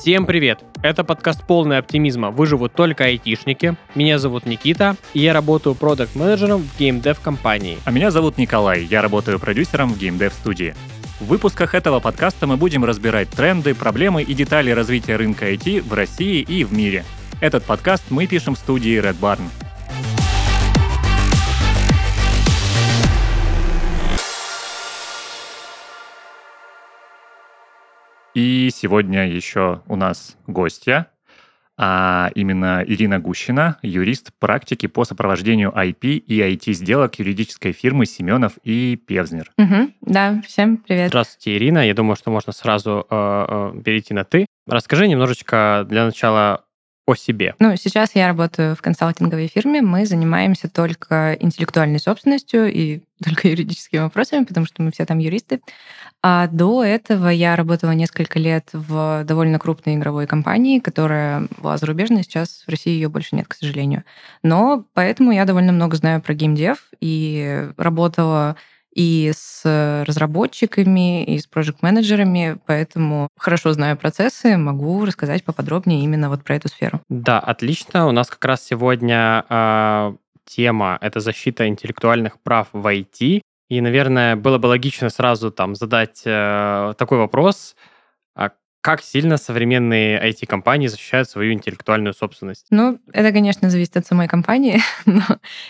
Всем привет! Это подкаст полный оптимизма «Выживут только айтишники». Меня зовут Никита, и я работаю продакт-менеджером в геймдев компании. А меня зовут Николай, я работаю продюсером в геймдев студии. В выпусках этого подкаста мы будем разбирать тренды, проблемы и детали развития рынка IT в России и в мире. Этот подкаст мы пишем в студии Red Barn. И сегодня еще у нас гостья, а именно Ирина Гущина, юрист практики по сопровождению IP и IT-сделок юридической фирмы Семенов и Певзнер. Угу, да, всем привет. Здравствуйте, Ирина. Я думаю, что можно сразу э, э, перейти на «ты». Расскажи немножечко для начала о себе? Ну, сейчас я работаю в консалтинговой фирме. Мы занимаемся только интеллектуальной собственностью и только юридическими вопросами, потому что мы все там юристы. А до этого я работала несколько лет в довольно крупной игровой компании, которая была зарубежной, сейчас в России ее больше нет, к сожалению. Но поэтому я довольно много знаю про геймдев и работала и с разработчиками, и с проект-менеджерами, поэтому хорошо знаю процессы, могу рассказать поподробнее именно вот про эту сферу. Да, отлично. У нас как раз сегодня э, тема — это защита интеллектуальных прав в IT. И, наверное, было бы логично сразу там задать э, такой вопрос, как сильно современные IT-компании защищают свою интеллектуальную собственность? Ну, это, конечно, зависит от самой компании, но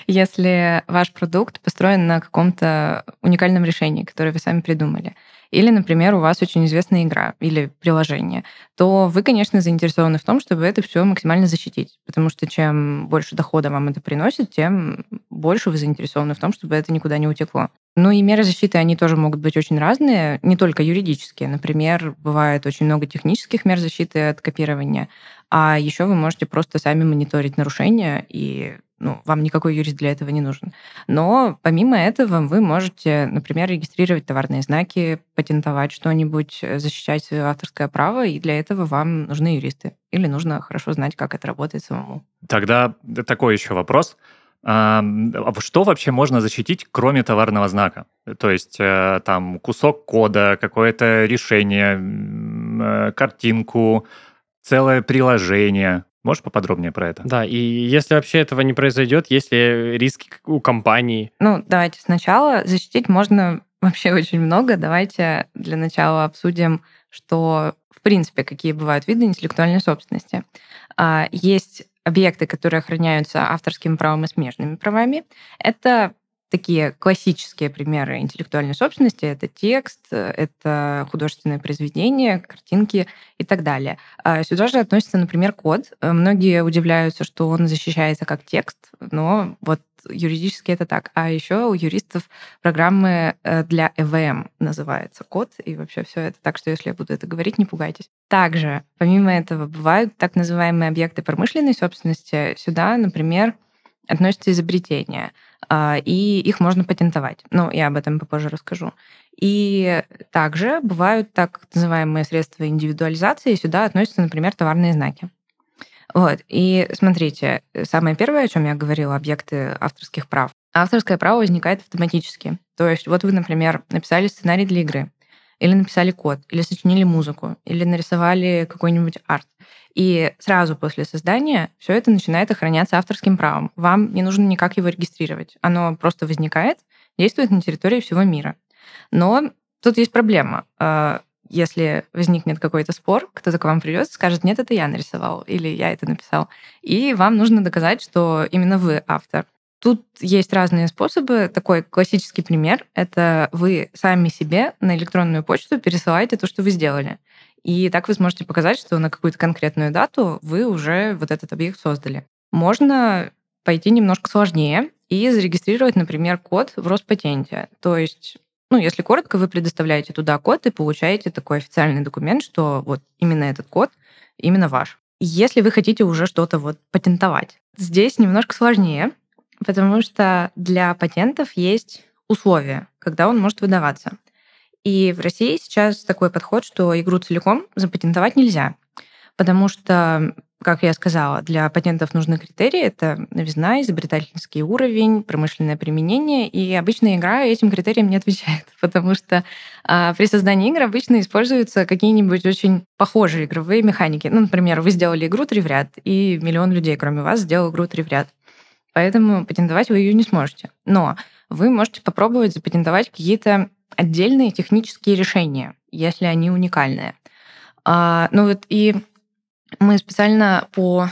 если ваш продукт построен на каком-то уникальном решении, которое вы сами придумали, или, например, у вас очень известная игра или приложение, то вы, конечно, заинтересованы в том, чтобы это все максимально защитить. Потому что чем больше дохода вам это приносит, тем больше вы заинтересованы в том, чтобы это никуда не утекло. Ну и меры защиты, они тоже могут быть очень разные, не только юридические. Например, бывает очень много технических мер защиты от копирования, а еще вы можете просто сами мониторить нарушения, и ну, вам никакой юрист для этого не нужен. Но помимо этого вы можете, например, регистрировать товарные знаки, патентовать что-нибудь, защищать свое авторское право, и для этого вам нужны юристы. Или нужно хорошо знать, как это работает самому. Тогда такой еще вопрос. А что вообще можно защитить, кроме товарного знака? То есть э, там кусок кода, какое-то решение, э, картинку, целое приложение. Можешь поподробнее про это? Да, и если вообще этого не произойдет, есть ли риски у компании? Ну, давайте сначала защитить можно вообще очень много. Давайте для начала обсудим, что в принципе какие бывают виды интеллектуальной собственности. А, есть объекты, которые охраняются авторским правом и смежными правами. Это такие классические примеры интеллектуальной собственности. Это текст, это художественное произведение, картинки и так далее. А сюда же относится, например, код. Многие удивляются, что он защищается как текст, но вот юридически это так. А еще у юристов программы э, для ЭВМ называется код, и вообще все это. Так что если я буду это говорить, не пугайтесь. Также, помимо этого, бывают так называемые объекты промышленной собственности. Сюда, например, относятся изобретения, и их можно патентовать. Ну, я об этом попозже расскажу. И также бывают так называемые средства индивидуализации, сюда относятся, например, товарные знаки. Вот. И смотрите, самое первое, о чем я говорила, объекты авторских прав. Авторское право возникает автоматически. То есть вот вы, например, написали сценарий для игры, или написали код, или сочинили музыку, или нарисовали какой-нибудь арт. И сразу после создания все это начинает охраняться авторским правом. Вам не нужно никак его регистрировать. Оно просто возникает, действует на территории всего мира. Но тут есть проблема. А, если возникнет какой-то спор, кто-то к вам придет скажет, нет, это я нарисовал, или я это написал. И вам нужно доказать, что именно вы автор. Тут есть разные способы. Такой классический пример — это вы сами себе на электронную почту пересылаете то, что вы сделали. И так вы сможете показать, что на какую-то конкретную дату вы уже вот этот объект создали. Можно пойти немножко сложнее и зарегистрировать, например, код в Роспатенте. То есть ну, если коротко, вы предоставляете туда код и получаете такой официальный документ, что вот именно этот код именно ваш. Если вы хотите уже что-то вот патентовать, здесь немножко сложнее, потому что для патентов есть условия, когда он может выдаваться. И в России сейчас такой подход, что игру целиком запатентовать нельзя, потому что как я сказала, для патентов нужны критерии. Это новизна, изобретательский уровень, промышленное применение. И обычная игра этим критериям не отвечает, потому что а, при создании игр обычно используются какие-нибудь очень похожие игровые механики. Ну, например, вы сделали игру три в ряд, и миллион людей, кроме вас, сделал игру три в ряд. Поэтому патентовать вы ее не сможете. Но вы можете попробовать запатентовать какие-то отдельные технические решения, если они уникальные. А, ну вот и мы специально по,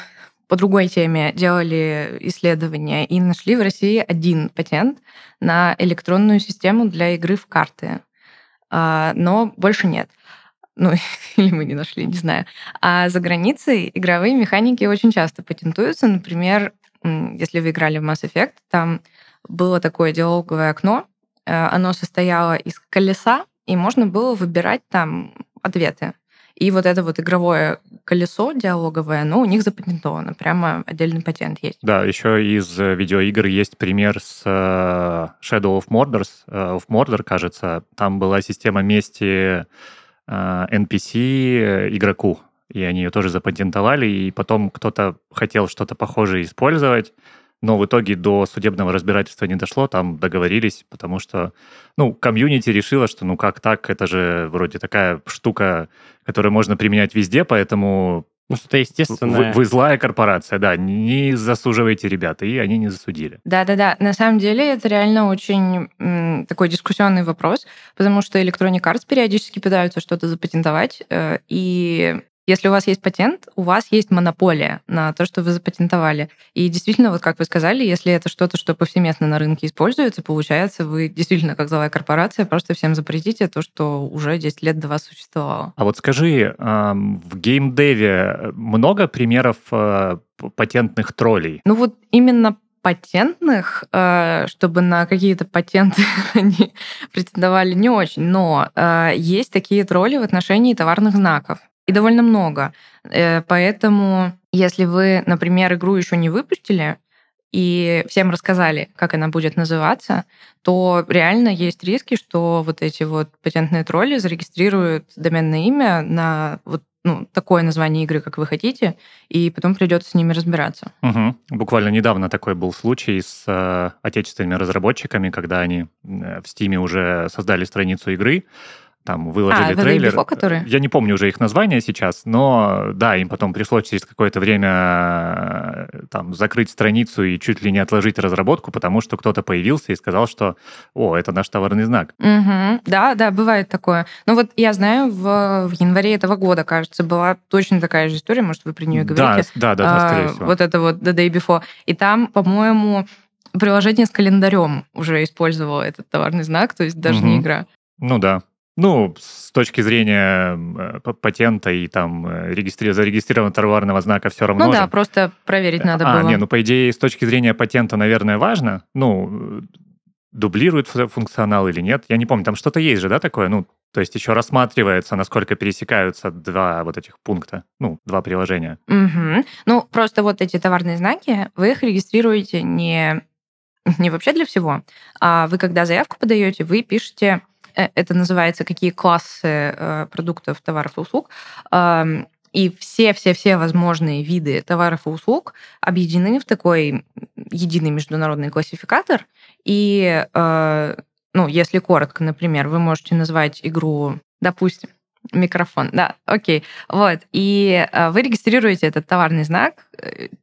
по другой теме делали исследования и нашли в России один патент на электронную систему для игры в карты. А, но больше нет. Ну, или мы не нашли, не знаю. А за границей игровые механики очень часто патентуются. Например, если вы играли в Mass Effect, там было такое диалоговое окно. Э, оно состояло из колеса, и можно было выбирать там ответы. И вот это вот игровое колесо диалоговое, оно у них запатентовано. Прямо отдельный патент есть. Да, еще из э, видеоигр есть пример с э, Shadow of Mordor, of Mordor, кажется. Там была система мести NPC игроку и они ее тоже запатентовали, и потом кто-то хотел что-то похожее использовать, но в итоге до судебного разбирательства не дошло, там договорились, потому что, ну, комьюнити решила, что ну как так, это же вроде такая штука, которую можно применять везде, поэтому ну, что естественное. Вы, вы злая корпорация, да, не засуживайте ребята, и они не засудили. Да-да-да, на самом деле это реально очень м, такой дискуссионный вопрос, потому что Electronic Arts периодически пытаются что-то запатентовать, э, и если у вас есть патент, у вас есть монополия на то, что вы запатентовали. И действительно, вот как вы сказали, если это что-то, что повсеместно на рынке используется, получается, вы действительно, как злая корпорация, просто всем запретите то, что уже 10 лет до вас существовало. А вот скажи, в геймдеве много примеров э, патентных троллей? Ну вот именно патентных, э, чтобы на какие-то патенты они претендовали не очень, но э, есть такие тролли в отношении товарных знаков и довольно много. Э, поэтому, если вы, например, игру еще не выпустили, и всем рассказали, как она будет называться, то реально есть риски, что вот эти вот патентные тролли зарегистрируют доменное имя на вот ну, такое название игры, как вы хотите, и потом придется с ними разбираться. Угу. Буквально недавно такой был случай с э, отечественными разработчиками, когда они э, в Стиме уже создали страницу игры, там выложили а, трейлер. Before, которые? Я не помню уже их название сейчас, но да, им потом пришлось через какое-то время э, там закрыть страницу и чуть ли не отложить разработку, потому что кто-то появился и сказал, что «О, это наш товарный знак». Угу. Да, да, бывает такое. Ну вот я знаю, в, в январе этого года, кажется, была точно такая же история, может, вы про нее говорите. Да, да, да, а, скорее всего. Вот это вот The Day Before. И там, по-моему, приложение с календарем уже использовало этот товарный знак, то есть даже угу. не игра. Ну да. Ну, с точки зрения э, патента и там э, регистри... зарегистрированного товарного знака все равно. Ну да, же. просто проверить надо а, было. не, ну по идее, с точки зрения патента, наверное, важно. Ну, дублирует функционал или нет. Я не помню, там что-то есть же, да, такое? Ну, то есть еще рассматривается, насколько пересекаются два вот этих пункта, ну, два приложения. Угу. Ну, просто вот эти товарные знаки, вы их регистрируете не, не вообще для всего, а вы, когда заявку подаете, вы пишете Э, это называется какие классы э, продуктов, товаров и услуг. И все-все-все возможные виды товаров и услуг объединены в такой единый международный классификатор. И, э, ну, если коротко, например, вы можете назвать игру, допустим, микрофон, да, окей, вот, и вы регистрируете этот товарный знак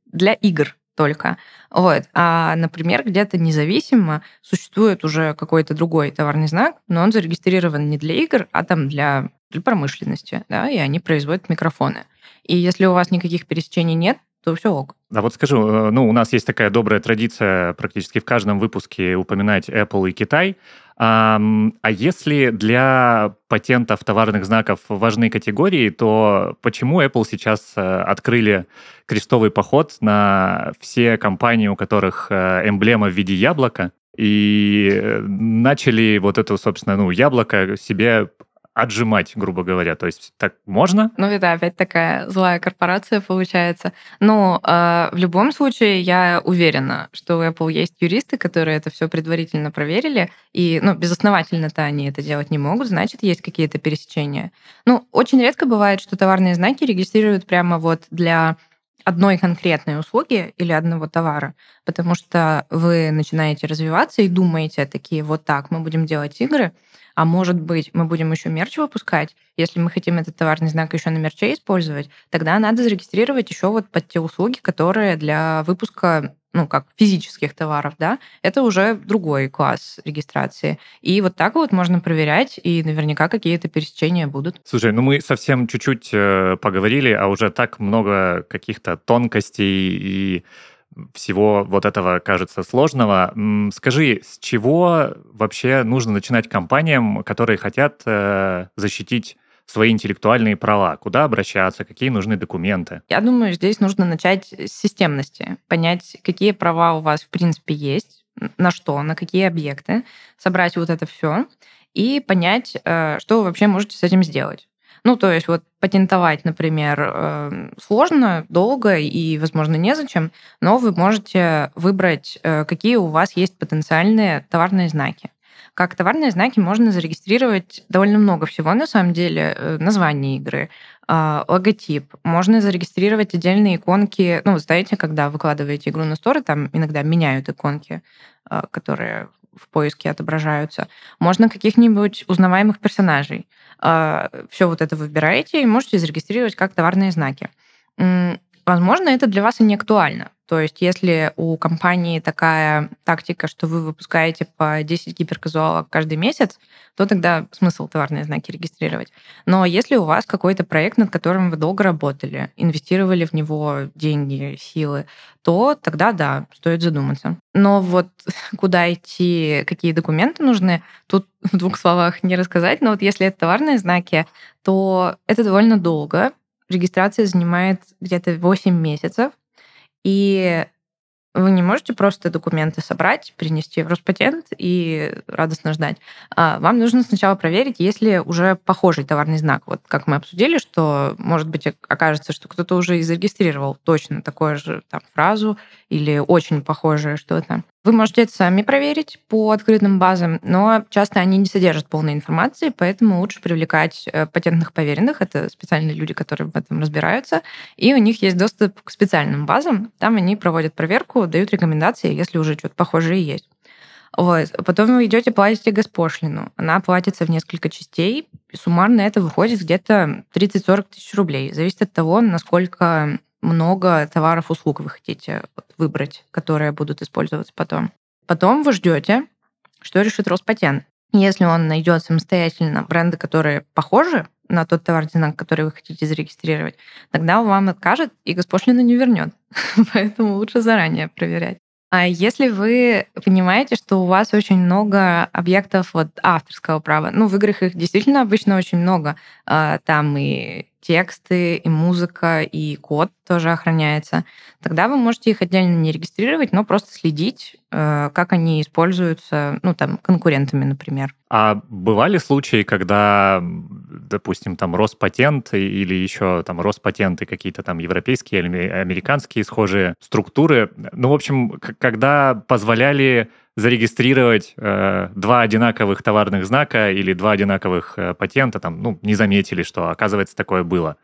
для игр только. Вот. А, например, где-то независимо существует уже какой-то другой товарный знак, но он зарегистрирован не для игр, а там для, для промышленности, да, и они производят микрофоны. И если у вас никаких пересечений нет, то все ок. А вот скажу, э, ну, у нас есть такая добрая традиция практически в каждом выпуске упоминать Apple и Китай. А, а если для патентов товарных знаков важны категории, то почему Apple сейчас э, открыли крестовый поход на все компании, у которых э, эмблема в виде яблока, и начали вот эту, собственно, ну, яблоко себе отжимать, грубо говоря. То есть так можно? Ну, это опять такая злая корпорация получается. Но э, в любом случае я уверена, что у Apple есть юристы, которые это все предварительно проверили, и, ну, безосновательно-то они это делать не могут, значит, есть какие-то пересечения. Ну, очень редко бывает, что товарные знаки регистрируют прямо вот для одной конкретной услуги или одного товара, потому что вы начинаете развиваться и думаете такие, вот так, мы будем делать игры, а может быть, мы будем еще мерч выпускать. Если мы хотим этот товарный знак еще на мерче использовать, тогда надо зарегистрировать еще вот под те услуги, которые для выпуска ну, как физических товаров, да, это уже другой класс регистрации. И вот так вот можно проверять, и наверняка какие-то пересечения будут. Слушай, ну мы совсем чуть-чуть э, поговорили, а уже так много каких-то тонкостей и всего вот этого кажется сложного. Скажи, с чего вообще нужно начинать компаниям, которые хотят э, защитить свои интеллектуальные права? Куда обращаться? Какие нужны документы? Я думаю, здесь нужно начать с системности. Понять, какие права у вас в принципе есть, на что, на какие объекты, собрать вот это все и понять, э, что вы вообще можете с этим сделать. Ну, то есть вот патентовать, например, э, сложно, долго и, возможно, незачем, но вы можете выбрать, э, какие у вас есть потенциальные товарные знаки. Как товарные знаки можно зарегистрировать довольно много всего, на самом деле. Э, название игры, а, логотип. Можно зарегистрировать отдельные иконки. Ну, вы знаете, когда выкладываете игру на сторы, там иногда меняют иконки, а, которые в поиске отображаются. Можно каких-нибудь узнаваемых персонажей. А, Все вот это выбираете и можете зарегистрировать как товарные знаки. Возможно, это для вас и не актуально. То есть если у компании такая тактика, что вы выпускаете по 10 гиперказуалок каждый месяц, то тогда смысл товарные знаки регистрировать. Но если у вас какой-то проект, над которым вы долго работали, инвестировали в него деньги, силы, то тогда да, стоит задуматься. Но вот куда идти, какие документы нужны, тут в двух словах не рассказать. Но вот если это товарные знаки, то это довольно долго. Регистрация занимает где-то 8 месяцев. И вы не можете просто документы собрать, принести в Роспатент и радостно ждать. А вам нужно сначала проверить, есть ли уже похожий товарный знак. Вот как мы обсудили, что, может быть, окажется, что кто-то уже и зарегистрировал точно такую же там, фразу или очень похожее что-то. Вы можете это сами проверить по открытым базам, но часто они не содержат полной информации, поэтому лучше привлекать э, патентных поверенных. Это специальные люди, которые в этом разбираются, и у них есть доступ к специальным базам. Там они проводят проверку, дают рекомендации, если уже что-то похожее есть. Вот. Потом вы идете, платите госпошлину. Она платится в несколько частей. Суммарно это выходит где-то 30-40 тысяч рублей. Зависит от того, насколько много товаров, услуг вы хотите выбрать, которые будут использоваться потом. Потом вы ждете, что решит Роспатент. Если он найдет самостоятельно бренды, которые похожи на тот товарный знак, который вы хотите зарегистрировать, тогда он вам откажет и госпошлину не вернет. Поэтому лучше заранее проверять. А если вы понимаете, что у вас очень много объектов вот авторского права, ну, в играх их действительно обычно очень много, а, там и тексты, и музыка, и код тоже охраняется, тогда вы можете их отдельно не регистрировать, но просто следить, э, как они используются, ну, там, конкурентами, например. А бывали случаи, когда, допустим, там Роспатент или еще там Роспатенты какие-то там европейские или американские схожие структуры, ну, в общем, когда позволяли зарегистрировать э, два одинаковых товарных знака или два одинаковых э, патента, там, ну, не заметили, что, оказывается, такое было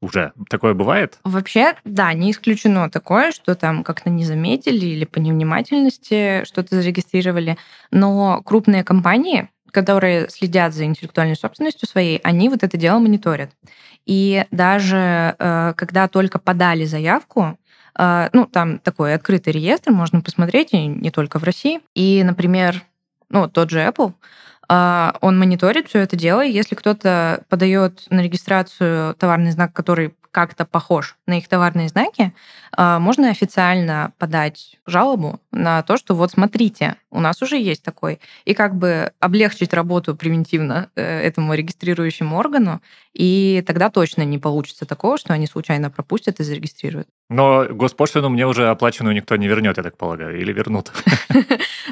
уже. Такое бывает? Вообще, да, не исключено такое, что там как-то не заметили или по невнимательности что-то зарегистрировали. Но крупные компании, которые следят за интеллектуальной собственностью своей, они вот это дело мониторят. И даже э, когда только подали заявку, ну, там такой открытый реестр, можно посмотреть, и не только в России. И, например, ну, тот же Apple, а, он мониторит все это дело. Если кто-то подает на регистрацию товарный знак, который как-то похож на их товарные знаки, а, можно официально подать жалобу на то, что вот смотрите, у нас уже есть такой, и как бы облегчить работу превентивно э, этому регистрирующему органу, и тогда точно не получится такого, что они случайно пропустят и зарегистрируют. Но госпошлину мне уже оплаченную никто не вернет, я так полагаю, или вернут?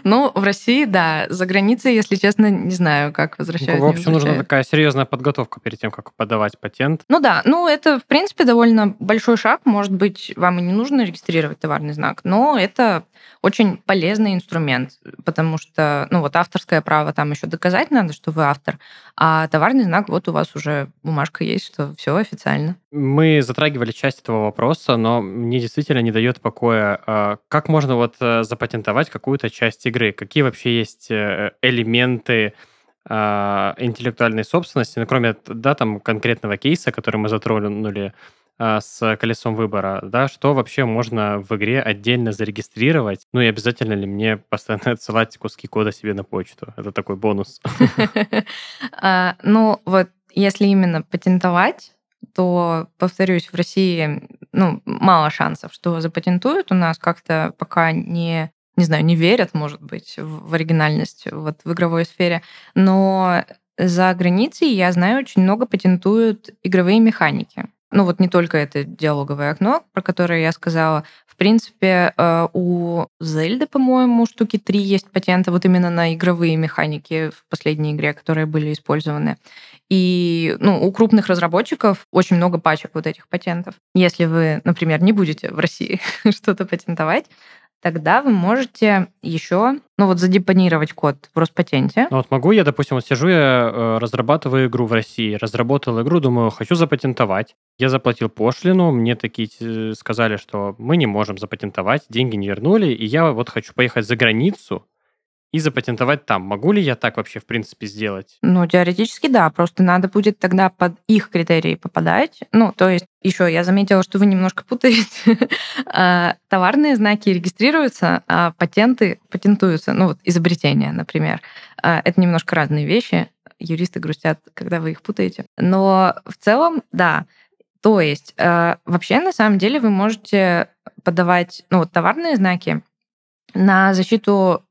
Ну, в России, да. За границей, если честно, не знаю, как возвращают. В общем, нужна такая серьезная подготовка перед тем, как подавать патент. Ну да, ну это, в принципе, принципе, довольно большой шаг. Может быть, вам и не нужно регистрировать товарный знак, но это очень полезный инструмент, потому что, ну вот авторское право там еще доказать надо, что вы автор, а товарный знак вот у вас уже бумажка есть, что все официально. Мы затрагивали часть этого вопроса, но мне действительно не дает покоя, а, как можно вот э, запатентовать какую-то часть игры, какие вообще есть э, элементы интеллектуальной собственности, ну, кроме да, там, конкретного кейса, который мы затронули а, с колесом выбора, да, что вообще можно в игре отдельно зарегистрировать, ну и обязательно ли мне постоянно отсылать куски кода себе на почту? Это такой бонус. А, ну вот, если именно патентовать, то, повторюсь, в России ну, мало шансов, что запатентуют. У нас как-то пока не не знаю, не верят, может быть, в оригинальность вот в игровой сфере. Но за границей, я знаю, очень много патентуют игровые механики. Ну вот не только это диалоговое окно, про которое я сказала. В принципе, э, у Зельды, по-моему, штуки три есть патенты вот именно на игровые механики в последней игре, которые были использованы. И ну, у крупных разработчиков очень много пачек вот этих патентов. Если вы, например, не будете в России что-то патентовать, тогда вы можете еще, ну вот, задепонировать код в Роспатенте. Ну вот могу я, допустим, вот сижу я, э, разрабатываю игру в России, разработал игру, думаю, хочу запатентовать. Я заплатил пошлину, мне такие э, сказали, что мы не можем запатентовать, деньги не вернули, и я вот хочу поехать за границу, и запатентовать там. Могу ли я так вообще, в принципе, сделать? Ну, теоретически, да. Просто надо будет тогда под их критерии попадать. Ну, то есть, еще я заметила, что вы немножко путаете. А, товарные знаки регистрируются, а патенты патентуются. Ну, вот изобретения, например. А, это немножко разные вещи. Юристы грустят, когда вы их путаете. Но в целом, да. То есть, а, вообще, на самом деле, вы можете подавать, ну, вот товарные знаки на защиту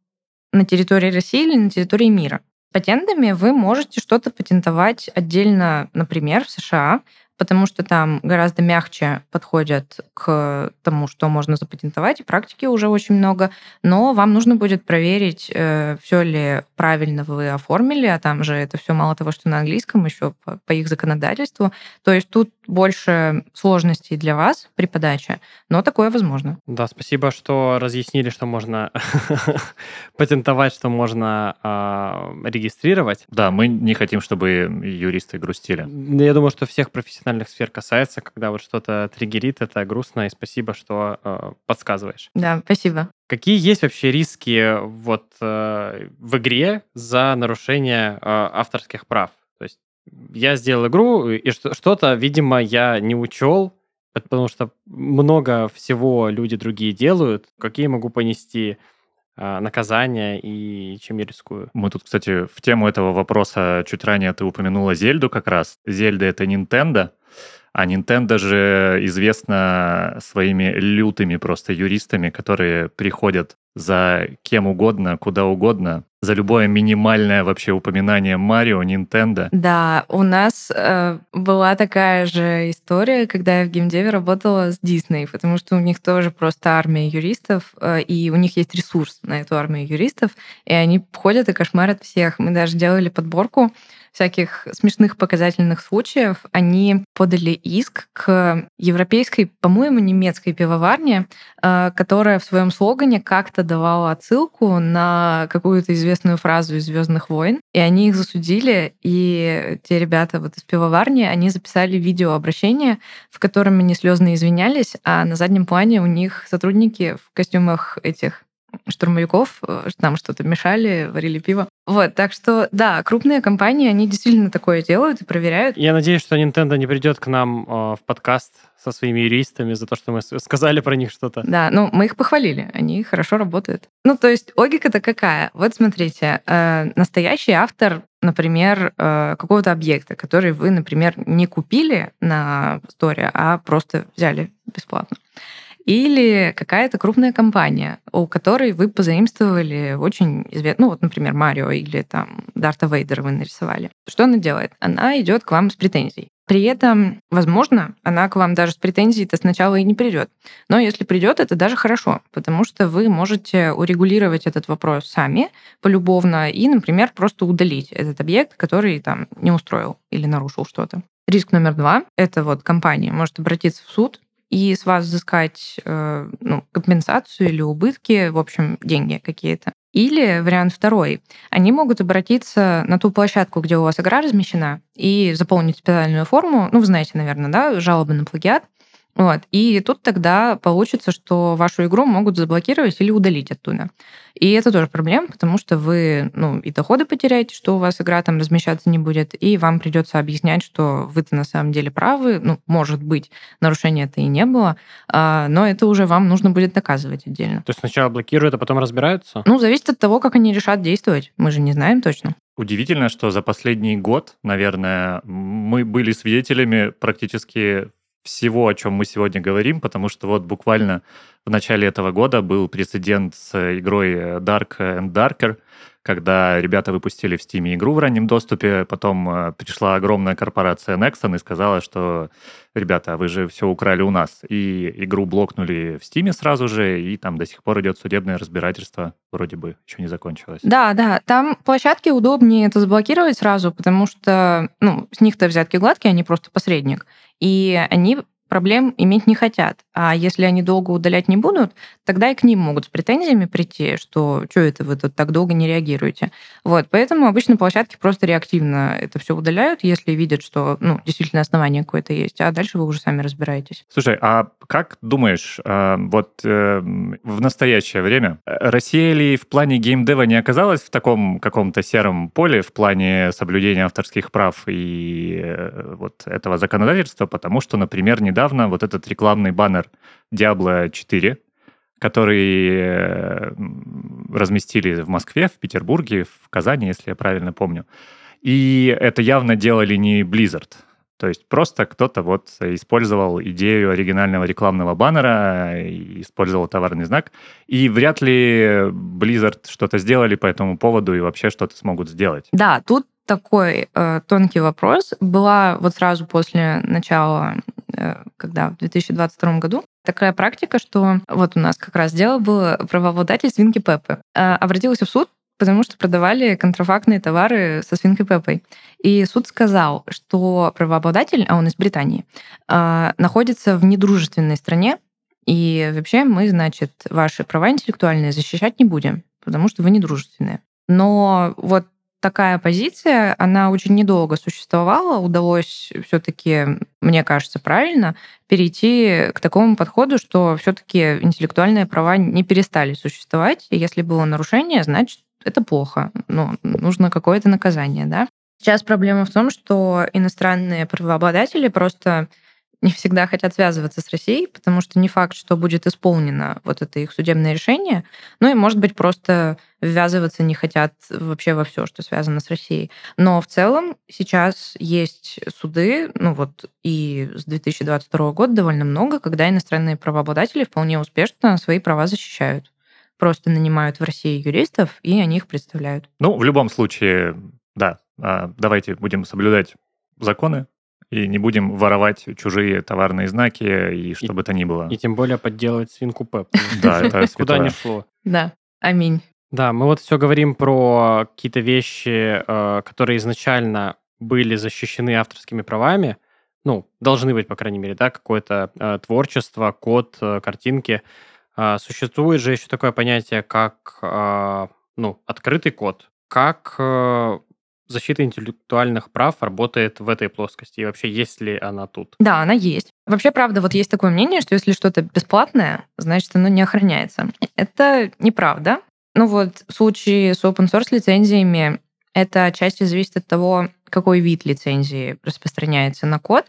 на территории России или на территории мира. Патентами вы можете что-то патентовать отдельно, например, в США, потому что там гораздо мягче подходят к тому, что можно запатентовать, и практики уже очень много, но вам нужно будет проверить, э, все ли правильно вы оформили, а там же это все мало того, что на английском, еще по, по их законодательству. То есть тут больше сложностей для вас при подаче, но такое возможно. Да, спасибо, что разъяснили, что можно патентовать, что можно э, регистрировать. Да, мы не хотим, чтобы юристы грустили. Я думаю, что всех профессиональных сфер касается, когда вот что-то триггерит, это грустно, и спасибо, что э, подсказываешь. Да, спасибо. Какие есть вообще риски вот э, в игре за нарушение э, авторских прав? То есть я сделал игру, и что-то, видимо, я не учел, потому что много всего люди другие делают. Какие могу понести наказания и чем я рискую? Мы тут, кстати, в тему этого вопроса чуть ранее ты упомянула Зельду как раз. Зельда — это Nintendo, а Nintendo же известна своими лютыми просто юристами, которые приходят за кем угодно, куда угодно, за любое минимальное вообще упоминание Марио, Nintendo. Да, у нас э, была такая же история, когда я в геймдеве работала с Disney, потому что у них тоже просто армия юристов, э, и у них есть ресурс на эту армию юристов, и они ходят и кошмарят всех. Мы даже делали подборку всяких смешных показательных случаев, они подали иск к европейской, по-моему, немецкой пивоварне, э, которая в своем слогане как-то давала отсылку на какую-то известную фразу из Звездных войн, и они их засудили, и те ребята вот из пивоварни, они записали видеообращение, в котором они слезно извинялись, а на заднем плане у них сотрудники в костюмах этих штурмовиков, э, там что-то мешали, варили пиво. Вот, так что, да, крупные компании, они действительно такое делают и проверяют. Я надеюсь, что Nintendo не придет к нам э, в подкаст со своими юристами за то, что мы сказали про них что-то. Да, ну, мы их похвалили, они хорошо работают. Ну, то есть логика-то какая? Вот смотрите, э, настоящий автор, например, э, какого-то объекта, который вы, например, не купили на сторе, а просто взяли бесплатно или какая-то крупная компания, у которой вы позаимствовали очень известный, ну вот, например, Марио или там Дарта Вейдера вы нарисовали. Что она делает? Она идет к вам с претензией. При этом, возможно, она к вам даже с претензией-то сначала и не придет. Но если придет, это даже хорошо, потому что вы можете урегулировать этот вопрос сами, полюбовно, и, например, просто удалить этот объект, который там не устроил или нарушил что-то. Риск номер два – это вот компания может обратиться в суд и с вас взыскать э, ну, компенсацию или убытки, в общем, деньги какие-то. Или вариант второй. Они могут обратиться на ту площадку, где у вас игра размещена, и заполнить специальную форму. Ну, вы знаете, наверное, да, жалобы на плагиат. Вот. И тут тогда получится, что вашу игру могут заблокировать или удалить оттуда. И это тоже проблема, потому что вы ну, и доходы потеряете, что у вас игра там размещаться не будет, и вам придется объяснять, что вы-то на самом деле правы. Ну, может быть, нарушения это и не было, а, но это уже вам нужно будет доказывать отдельно. То есть сначала блокируют, а потом разбираются? Ну, зависит от того, как они решат действовать. Мы же не знаем точно. Удивительно, что за последний год, наверное, мы были свидетелями практически всего, о чем мы сегодня говорим, потому что вот буквально в начале этого года был прецедент с игрой Dark and Darker, когда ребята выпустили в Steam игру в раннем доступе, потом э, пришла огромная корпорация Nexon и сказала, что, ребята, вы же все украли у нас. И игру блокнули в Steam сразу же, и там до сих пор идет судебное разбирательство, вроде бы еще не закончилось. Да, да, там площадки удобнее это заблокировать сразу, потому что, ну, с них-то взятки гладкие, они просто посредник. И они проблем иметь не хотят. А если они долго удалять не будут, тогда и к ним могут с претензиями прийти, что что это вы тут так долго не реагируете. Вот, поэтому обычно площадки просто реактивно это все удаляют, если видят, что ну, действительно основание какое-то есть, а дальше вы уже сами разбираетесь. Слушай, а как думаешь, э, вот э, в настоящее время Россия ли в плане геймдева не оказалась в таком каком-то сером поле в плане соблюдения авторских прав и э, вот этого законодательства, потому что, например, не недавно вот этот рекламный баннер Diablo 4, который э, разместили в Москве, в Петербурге, в Казани, если я правильно помню. И это явно делали не Blizzard. То есть просто кто-то вот использовал идею оригинального рекламного баннера, использовал товарный знак, и вряд ли Blizzard что-то сделали по этому поводу и вообще что-то смогут сделать. Да, тут такой э, тонкий вопрос. Была вот сразу после начала, э, когда в 2022 году, такая практика, что вот у нас как раз дело было правообладатель свинки Пеппы. Э, обратился в суд, потому что продавали контрафактные товары со свинкой Пеппой. И суд сказал, что правообладатель, а он из Британии, э, находится в недружественной стране, и вообще мы, значит, ваши права интеллектуальные защищать не будем, потому что вы недружественные. Но вот такая позиция, она очень недолго существовала. Удалось все-таки, мне кажется, правильно перейти к такому подходу, что все-таки интеллектуальные права не перестали существовать. И если было нарушение, значит, это плохо. Ну, нужно какое-то наказание, да? Сейчас проблема в том, что иностранные правообладатели просто не всегда хотят связываться с Россией, потому что не факт, что будет исполнено вот это их судебное решение. Ну и, может быть, просто ввязываться не хотят вообще во все, что связано с Россией. Но в целом сейчас есть суды, ну вот и с 2022 года довольно много, когда иностранные правообладатели вполне успешно свои права защищают. Просто нанимают в России юристов, и они их представляют. Ну, в любом случае, да, а, давайте будем соблюдать законы, и не будем воровать чужие товарные знаки и что и, бы то ни было. И тем более подделывать свинку Пеп. Да, это Куда ни шло. Да, аминь. Да, мы вот все говорим про какие-то вещи, э, которые изначально были защищены авторскими правами, ну, должны быть, по крайней мере, да, какое-то э, творчество, код, э, картинки. Существует же еще такое понятие, как, ну, открытый код. Как защита интеллектуальных прав работает в этой плоскости? И вообще, есть ли она тут? Да, она есть. Вообще, правда, вот есть такое мнение, что если что-то бесплатное, значит, оно не охраняется. Это неправда. Ну вот, в случае с open source лицензиями это отчасти зависит от того, какой вид лицензии распространяется на код.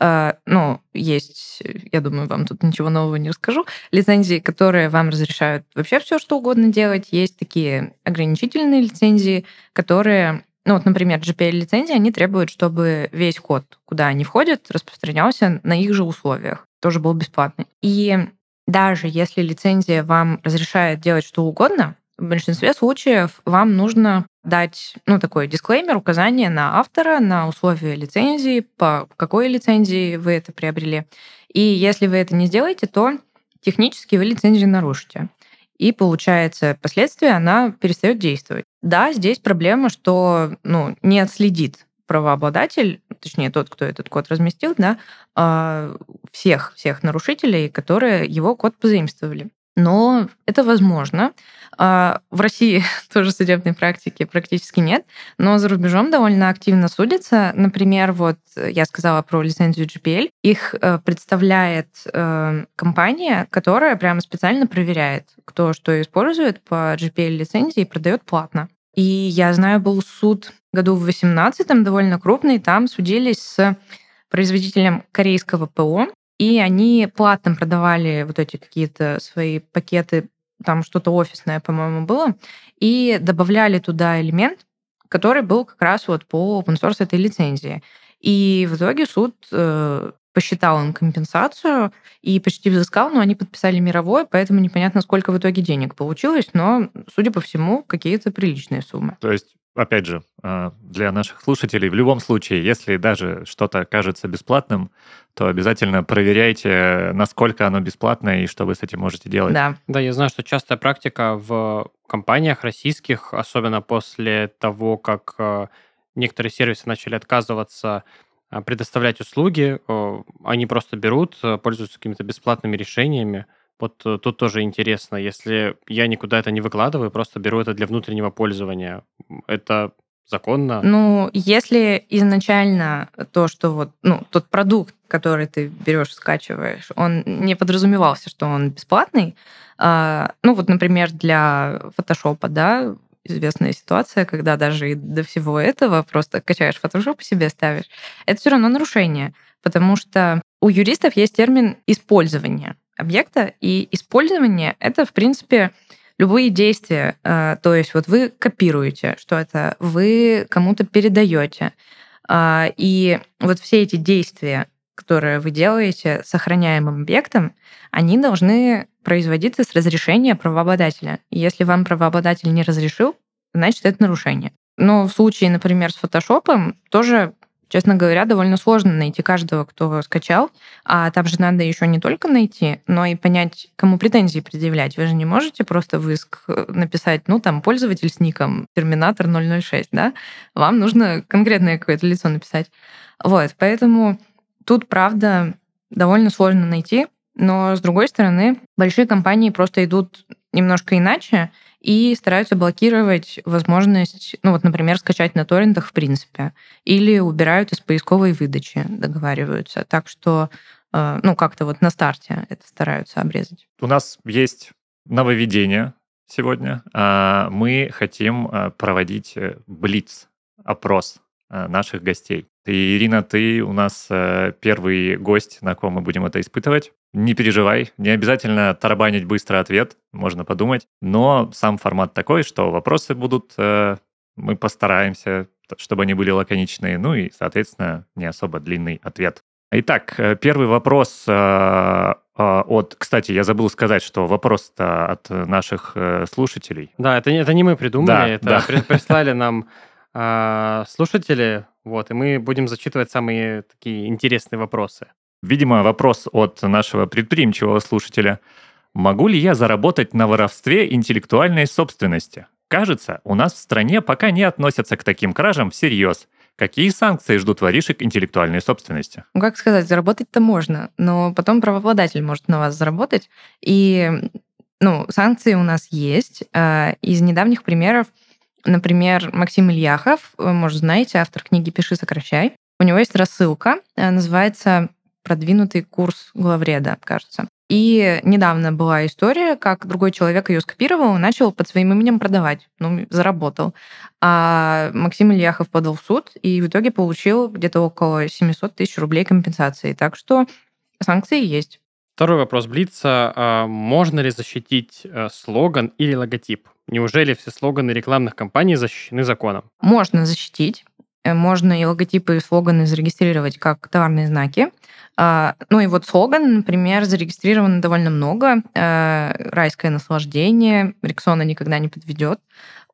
Э, ну, есть, я думаю, вам тут ничего нового не расскажу, лицензии, которые вам разрешают вообще все, что угодно делать. Есть такие ограничительные лицензии, которые ну вот, например, GPL-лицензии, они требуют, чтобы весь код, куда они входят, распространялся на их же условиях. Тоже был бесплатный. И даже если лицензия вам разрешает делать что угодно, в большинстве случаев вам нужно дать, ну, такой дисклеймер, указание на автора, на условия лицензии, по какой лицензии вы это приобрели. И если вы это не сделаете, то технически вы лицензию нарушите и получается, последствия она перестает действовать. Да, здесь проблема, что ну, не отследит правообладатель, точнее тот, кто этот код разместил, да, а, всех, всех нарушителей, которые его код позаимствовали. Но это возможно. А, в России тоже судебной практики практически нет, но за рубежом довольно активно судится. Например, вот я сказала про лицензию GPL. Их э, представляет э, компания, которая прямо специально проверяет, кто что использует по GPL-лицензии и продает платно. И я знаю, был суд году в 18 довольно крупный, там судились с производителем корейского ПО, и они платно продавали вот эти какие-то свои пакеты, там что-то офисное, по-моему, было, и добавляли туда элемент, который был как раз вот по open source этой лицензии. И в итоге суд э, посчитал им компенсацию и почти взыскал, но они подписали мировое, поэтому непонятно, сколько в итоге денег получилось, но, судя по всему, какие-то приличные суммы. То есть опять же, а, для наших слушателей, в любом случае, если даже что-то кажется бесплатным, то обязательно проверяйте, насколько оно бесплатное и что вы с этим можете делать. Да. Да, я знаю, что частая практика в компаниях российских, особенно после того, как э, некоторые сервисы начали отказываться э, предоставлять услуги, они просто берут, пользуются какими-то бесплатными решениями, вот э, тут тоже интересно, если я никуда это не выкладываю, просто беру это для внутреннего пользования, это законно? Ну, если изначально то, что вот, ну, тот продукт, который ты берешь, скачиваешь, он не подразумевался, что он бесплатный, а, ну, вот, например, для фотошопа, да, известная ситуация, когда даже и до всего этого просто качаешь фотошоп и себе ставишь, это все равно нарушение, потому что у юристов есть термин использование объекта, и использование — это, в принципе, любые действия. Э, то есть вот вы копируете что-то, вы кому-то передаете. А, и вот все эти действия, которые вы делаете с охраняемым объектом, они должны производиться с разрешения правообладателя. если вам правообладатель не разрешил, значит, это нарушение. Но в случае, например, с фотошопом тоже Честно говоря, довольно сложно найти каждого, кто скачал. А там же надо еще не только найти, но и понять, кому претензии предъявлять. Вы же не можете просто в иск э, написать, ну, там, пользователь с ником Терминатор 006, да? Вам нужно конкретное какое-то лицо написать. Вот, поэтому тут, правда, довольно сложно найти. Но, с другой стороны, большие компании просто идут немножко иначе, и стараются блокировать возможность, ну вот, например, скачать на торрентах в принципе, или убирают из поисковой выдачи, договариваются. Так что, э, ну, как-то вот на старте это стараются обрезать. У нас есть нововведение сегодня. А, мы хотим э, проводить э, блиц, опрос наших гостей. И, Ирина, ты у нас первый гость, на ком мы будем это испытывать. Не переживай, не обязательно тарабанить быстро ответ, можно подумать. Но сам формат такой, что вопросы будут, э, мы постараемся, чтобы они были лаконичные, ну и, соответственно, не особо длинный ответ. Итак, э, первый вопрос э, от... Кстати, я забыл сказать, что вопрос от наших слушателей. Да, это, это не мы придумали, да, это да. прислали нам слушатели, вот, и мы будем зачитывать самые такие интересные вопросы. Видимо, вопрос от нашего предприимчивого слушателя. Могу ли я заработать на воровстве интеллектуальной собственности? Кажется, у нас в стране пока не относятся к таким кражам всерьез. Какие санкции ждут воришек интеллектуальной собственности? Ну, как сказать, заработать-то можно, но потом правообладатель может на вас заработать. И ну, санкции у нас есть. А, из недавних примеров, например, Максим Ильяхов, может, знаете, автор книги «Пиши, сокращай». У него есть рассылка, э, называется продвинутый курс главреда, кажется. И недавно была история, как другой человек ее скопировал и начал под своим именем продавать. Ну, заработал. А Максим Ильяхов подал в суд и в итоге получил где-то около 700 тысяч рублей компенсации. Так что санкции есть. Второй вопрос Блица. А можно ли защитить э, слоган или логотип? Неужели все слоганы рекламных кампаний защищены законом? Можно защитить. Э, можно и логотипы, и слоганы зарегистрировать как товарные знаки. А, ну и вот слоган, например, зарегистрировано довольно много. Э, «Райское наслаждение», «Рексона никогда не подведет».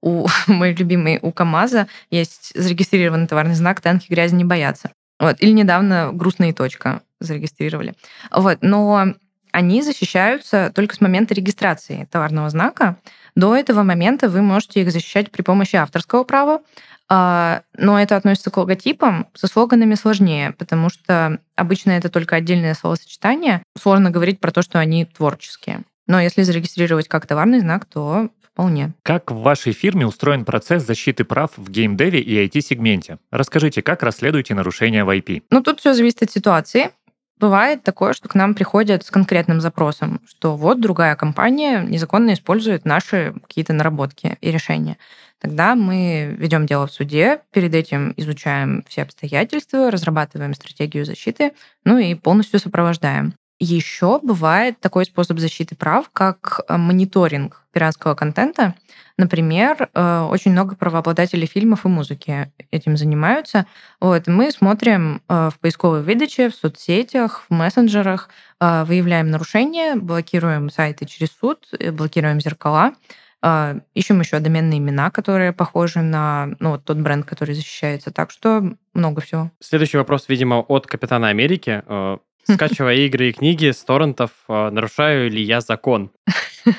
У мой любимый у КАМАЗа есть зарегистрированный товарный знак «Танки грязи не боятся». Вот. Или недавно «Грустная точка» зарегистрировали. Вот. Но они защищаются только с момента регистрации товарного знака. До этого момента вы можете их защищать при помощи авторского права, а, но это относится к логотипам. Со слоганами сложнее, потому что обычно это только отдельное словосочетание. Сложно говорить про то, что они творческие. Но если зарегистрировать как товарный знак, то вполне. Как в вашей фирме устроен процесс защиты прав в геймдеве и IT-сегменте? Расскажите, как расследуете нарушения в IP? Ну, тут все зависит от ситуации. Бывает такое, что к нам приходят с конкретным запросом, что вот другая компания незаконно использует наши какие-то наработки и решения. Тогда мы ведем дело в суде, перед этим изучаем все обстоятельства, разрабатываем стратегию защиты, ну и полностью сопровождаем. Еще бывает такой способ защиты прав, как э, мониторинг пиратского контента. Например, э, очень много правообладателей фильмов и музыки этим занимаются. Вот, мы смотрим э, в поисковой выдаче, в соцсетях, в мессенджерах, выявляем нарушения, блокируем сайты через суд, блокируем зеркала, ищем еще доменные имена, которые похожи на ну, вот тот бренд, который защищается. Так что много всего. Следующий вопрос, видимо, от Капитана Америки скачивая игры и книги с торрентов, а, нарушаю ли я закон?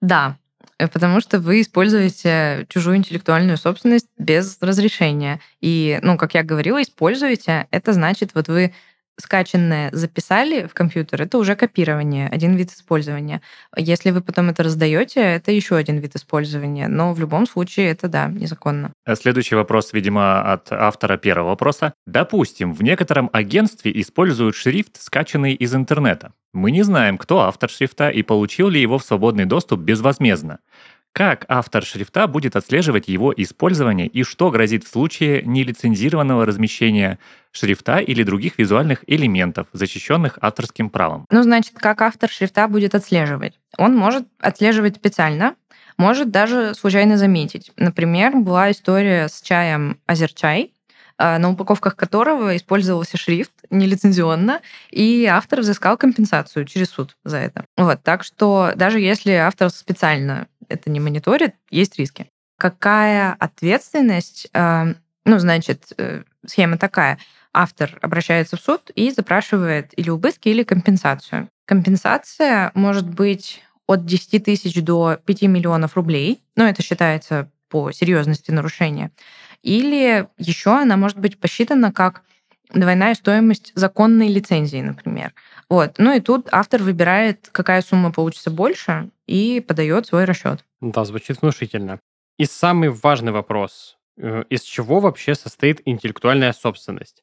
Да, э, потому что вы используете чужую интеллектуальную собственность без разрешения. И, ну, как я говорила, используете, это значит, вот вы скачанное записали в компьютер, это уже копирование, один вид использования. Если вы потом это раздаете, это еще один вид использования. Но в любом случае это, да, незаконно. Следующий вопрос, видимо, от автора первого вопроса. Допустим, в некотором агентстве используют шрифт, скачанный из интернета. Мы не знаем, кто автор шрифта и получил ли его в свободный доступ безвозмездно. Как автор шрифта будет отслеживать его использование и что грозит в случае нелицензированного размещения шрифта или других визуальных элементов, защищенных авторским правом? Ну, значит, как автор шрифта будет отслеживать? Он может отслеживать специально, может даже случайно заметить. Например, была история с чаем Азерчай, а, на упаковках которого использовался шрифт нелицензионно, и автор взыскал компенсацию через суд за это. Вот, так что даже если автор специально это не мониторит, есть риски. Какая ответственность? Э, ну, значит, э, схема такая. Автор обращается в суд и запрашивает или убытки, или компенсацию. Компенсация может быть от 10 тысяч до 5 миллионов рублей. Ну, это считается по серьезности нарушения. Или еще она может быть посчитана как двойная стоимость законной лицензии, например. Вот. Ну и тут автор выбирает, какая сумма получится больше, и подает свой расчет. Да, звучит внушительно. И самый важный вопрос. Э, из чего вообще состоит интеллектуальная собственность?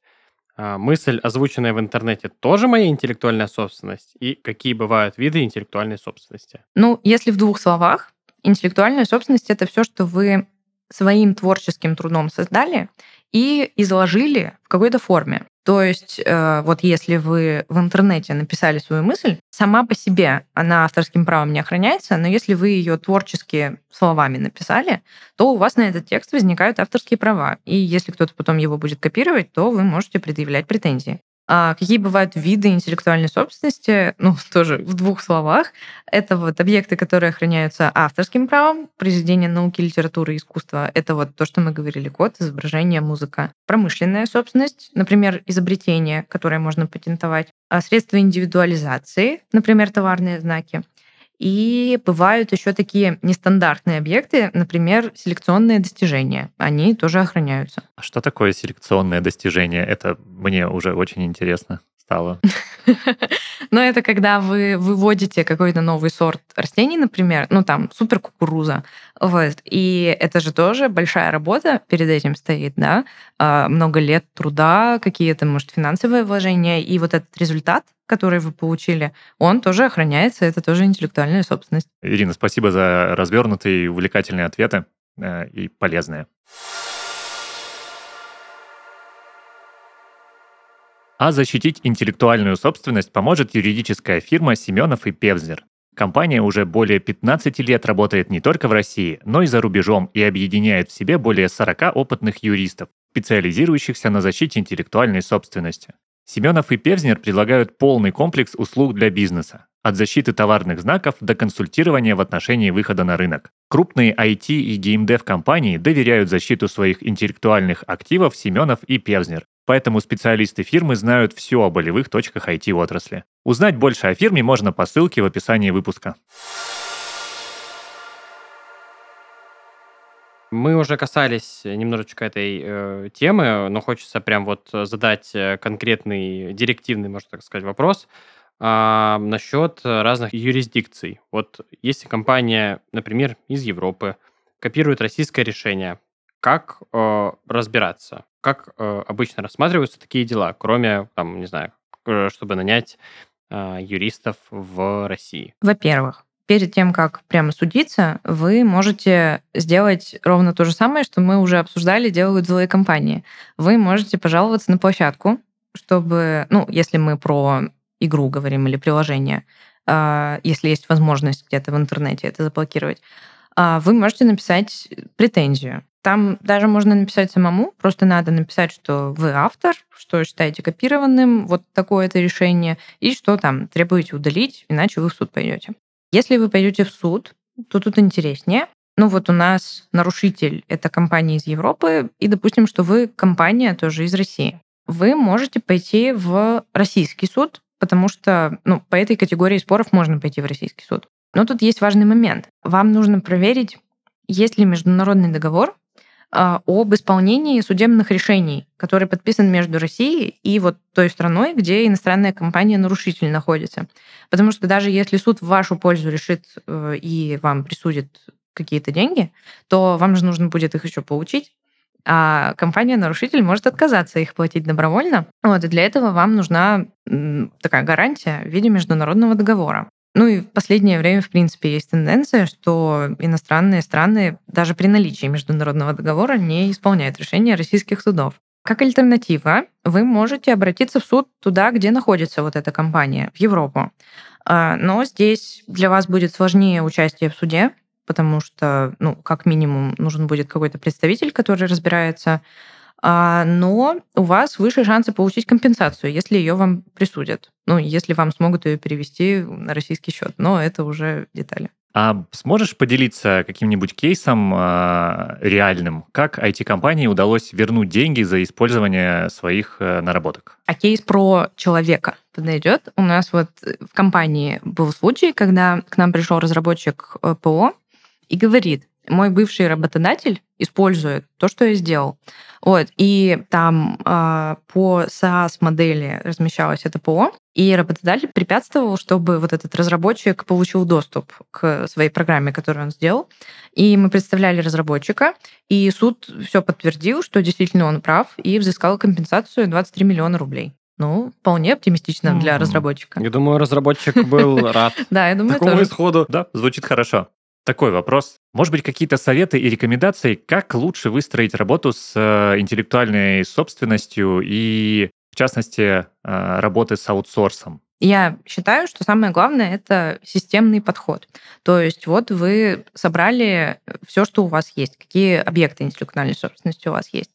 А, мысль, озвученная в интернете, тоже моя интеллектуальная собственность? И какие бывают виды интеллектуальной собственности? Ну, если в двух словах, интеллектуальная собственность — это все, что вы своим творческим трудом создали и изложили в какой-то форме. То есть э, вот если вы в интернете написали свою мысль, сама по себе она авторским правом не охраняется, но если вы ее творчески словами написали, то у вас на этот текст возникают авторские права. И если кто-то потом его будет копировать, то вы можете предъявлять претензии. А какие бывают виды интеллектуальной собственности? Ну, тоже в двух словах. Это вот объекты, которые охраняются авторским правом, произведения науки, литературы, искусства. Это вот то, что мы говорили, код, изображение, музыка. Промышленная собственность, например, изобретение, которое можно патентовать. А средства индивидуализации, например, товарные знаки. И бывают еще такие нестандартные объекты, например, селекционные достижения. Они тоже охраняются. А что такое селекционное достижение? Это мне уже очень интересно стало. Но это когда вы выводите какой-то новый сорт растений, например, ну там супер кукуруза, вот, и это же тоже большая работа перед этим стоит, да, а, много лет труда, какие-то, может, финансовые вложения, и вот этот результат, который вы получили, он тоже охраняется, это тоже интеллектуальная собственность. Ирина, спасибо за развернутые и увлекательные ответы э, и полезные. А защитить интеллектуальную собственность поможет юридическая фирма Семенов и Певзнер. Компания уже более 15 лет работает не только в России, но и за рубежом и объединяет в себе более 40 опытных юристов, специализирующихся на защите интеллектуальной собственности. Семенов и Певзнер предлагают полный комплекс услуг для бизнеса. От защиты товарных знаков до консультирования в отношении выхода на рынок. Крупные IT и геймдев компании доверяют защиту своих интеллектуальных активов Семенов и Певзнер, поэтому специалисты фирмы знают все о болевых точках IT-отрасли. Узнать больше о фирме можно по ссылке в описании выпуска. Мы уже касались немножечко этой э, темы, но хочется прям вот задать э, конкретный директивный, можно так сказать, вопрос а, насчет разных юрисдикций. Вот если компания, например, из Европы копирует российское решение, как э, разбираться? Как э, обычно рассматриваются такие дела, кроме, там, не знаю, э, чтобы нанять э, юристов в России? Во-первых, перед тем, как прямо судиться, вы можете сделать ровно то же самое, что мы уже обсуждали, делают злые компании. Вы можете пожаловаться на площадку, чтобы, ну, если мы про игру говорим или приложение, а, если есть возможность где-то в интернете это заблокировать, вы можете написать претензию. Там даже можно написать самому, просто надо написать, что вы автор, что считаете копированным, вот такое-то решение, и что там требуете удалить, иначе вы в суд пойдете. Если вы пойдете в суд, то тут интереснее. Ну вот у нас нарушитель — это компания из Европы, и допустим, что вы компания тоже из России. Вы можете пойти в российский суд, потому что ну, по этой категории споров можно пойти в российский суд. Но тут есть важный момент. Вам нужно проверить, есть ли международный договор, а, об исполнении судебных решений, который подписан между Россией и вот той страной, где иностранная компания-нарушитель находится. Потому что даже если суд в вашу пользу решит э, и вам присудит какие-то деньги, то вам же нужно будет их еще получить, а компания-нарушитель может отказаться их платить добровольно. Вот, и для этого вам нужна такая гарантия в виде международного договора. Ну и в последнее время, в принципе, есть тенденция, что иностранные страны даже при наличии международного договора не исполняют решения российских судов. Как альтернатива, вы можете обратиться в суд туда, где находится вот эта компания, в Европу. А, но здесь для вас будет сложнее участие в суде, потому что, ну, как минимум, нужен будет какой-то представитель, который разбирается но у вас выше шансы получить компенсацию, если ее вам присудят. Ну, если вам смогут ее перевести на российский счет. Но это уже детали. А сможешь поделиться каким-нибудь кейсом э, реальным, как IT-компании удалось вернуть деньги за использование своих э, наработок? А кейс про человека подойдет. У нас вот в компании был случай, когда к нам пришел разработчик э, ПО и говорит, мой бывший работодатель использует то, что я сделал. Вот, и там э, по SaaS-модели размещалось это ПО, и работодатель препятствовал, чтобы вот этот разработчик получил доступ к своей программе, которую он сделал. И мы представляли разработчика, и суд все подтвердил, что действительно он прав, и взыскал компенсацию 23 миллиона рублей. Ну, вполне оптимистично для разработчика. Я думаю, разработчик был рад. Да, я думаю, Такому исходу. Да, звучит хорошо. Такой вопрос. Может быть, какие-то советы и рекомендации, как лучше выстроить работу с э, интеллектуальной собственностью и, в частности, э, работы с аутсорсом? Я считаю, что самое главное это системный подход. То есть вот вы собрали все, что у вас есть, какие объекты интеллектуальной собственности у вас есть.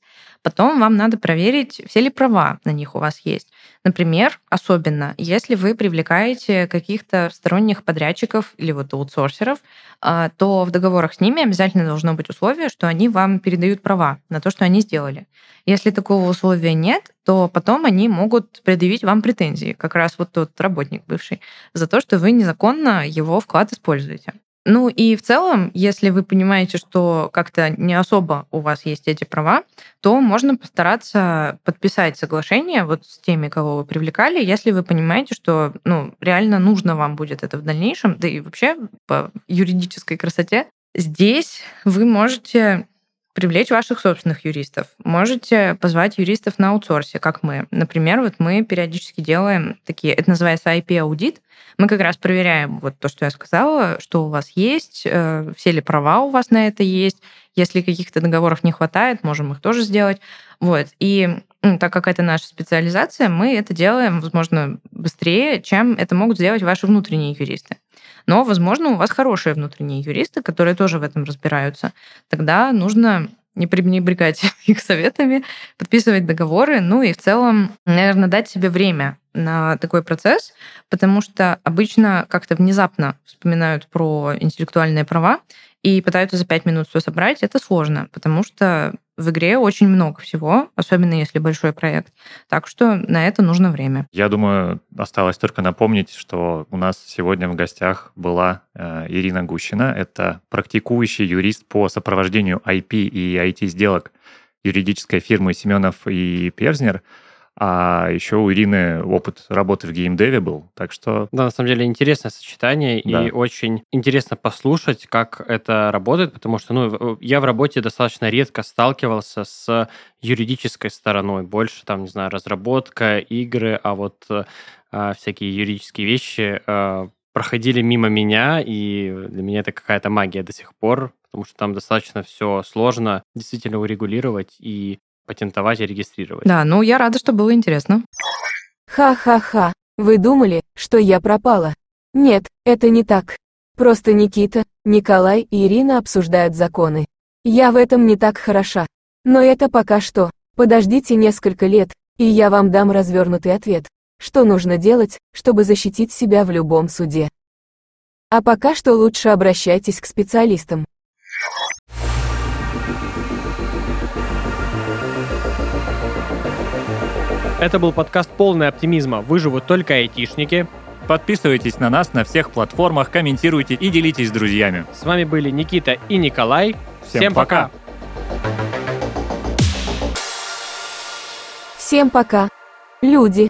Потом вам надо проверить, все ли права на них у вас есть. Например, особенно, если вы привлекаете каких-то сторонних подрядчиков или вот аутсорсеров, а, то в договорах с ними обязательно должно быть условие, что они вам передают права на то, что они сделали. Если такого условия нет, то потом они могут предъявить вам претензии, как раз вот тот работник бывший, за то, что вы незаконно его вклад используете. Ну и в целом, если вы понимаете, что как-то не особо у вас есть эти права, то можно постараться подписать соглашение вот с теми, кого вы привлекали, если вы понимаете, что ну, реально нужно вам будет это в дальнейшем, да и вообще по юридической красоте. Здесь вы можете привлечь ваших собственных юристов. Можете позвать юристов на аутсорсе, как мы. Например, вот мы периодически делаем такие, это называется IP-аудит. Мы как раз проверяем вот то, что я сказала, что у вас есть, э, все ли права у вас на это есть. Если каких-то договоров не хватает, можем их тоже сделать. Вот. И так как это наша специализация, мы это делаем, возможно, быстрее, чем это могут сделать ваши внутренние юристы. Но, возможно, у вас хорошие внутренние юристы, которые тоже в этом разбираются. Тогда нужно не пренебрегать их советами, подписывать договоры, ну и в целом, наверное, дать себе время на такой процесс, потому что обычно как-то внезапно вспоминают про интеллектуальные права и пытаются за пять минут все собрать. Это сложно, потому что в игре очень много всего, особенно если большой проект. Так что на это нужно время. Я думаю, осталось только напомнить, что у нас сегодня в гостях была э, Ирина Гущина. Это практикующий юрист по сопровождению IP и IT-сделок юридической фирмы Семенов и Перзнер. А еще у Ирины опыт работы в геймдеве был, так что... Да, на самом деле интересное сочетание, Да. и очень интересно послушать, как это работает, потому что ну, я в работе достаточно редко сталкивался с юридической стороной, больше там, не знаю, разработка, игры, а вот э, а, всякие юридические вещи э, проходили мимо меня, и для меня это какая-то магия до сих пор, потому что там достаточно все сложно действительно урегулировать и патентовать и регистрировать. Да, ну я рада, что было интересно. Ха-ха-ха, вы думали, что я пропала? Нет, это не так. Просто Никита, Николай и Ирина обсуждают законы. Я в этом не так хороша. Но это пока что. Подождите несколько лет, и я вам дам развернутый ответ. Что нужно делать, чтобы защитить себя в любом суде. А пока что лучше обращайтесь к специалистам. Это был подкаст «Полный оптимизма. Выживут только айтишники». Подписывайтесь на нас на всех платформах, комментируйте и делитесь с друзьями. С вами были Никита и Николай. Всем пока. Всем пока. Люди.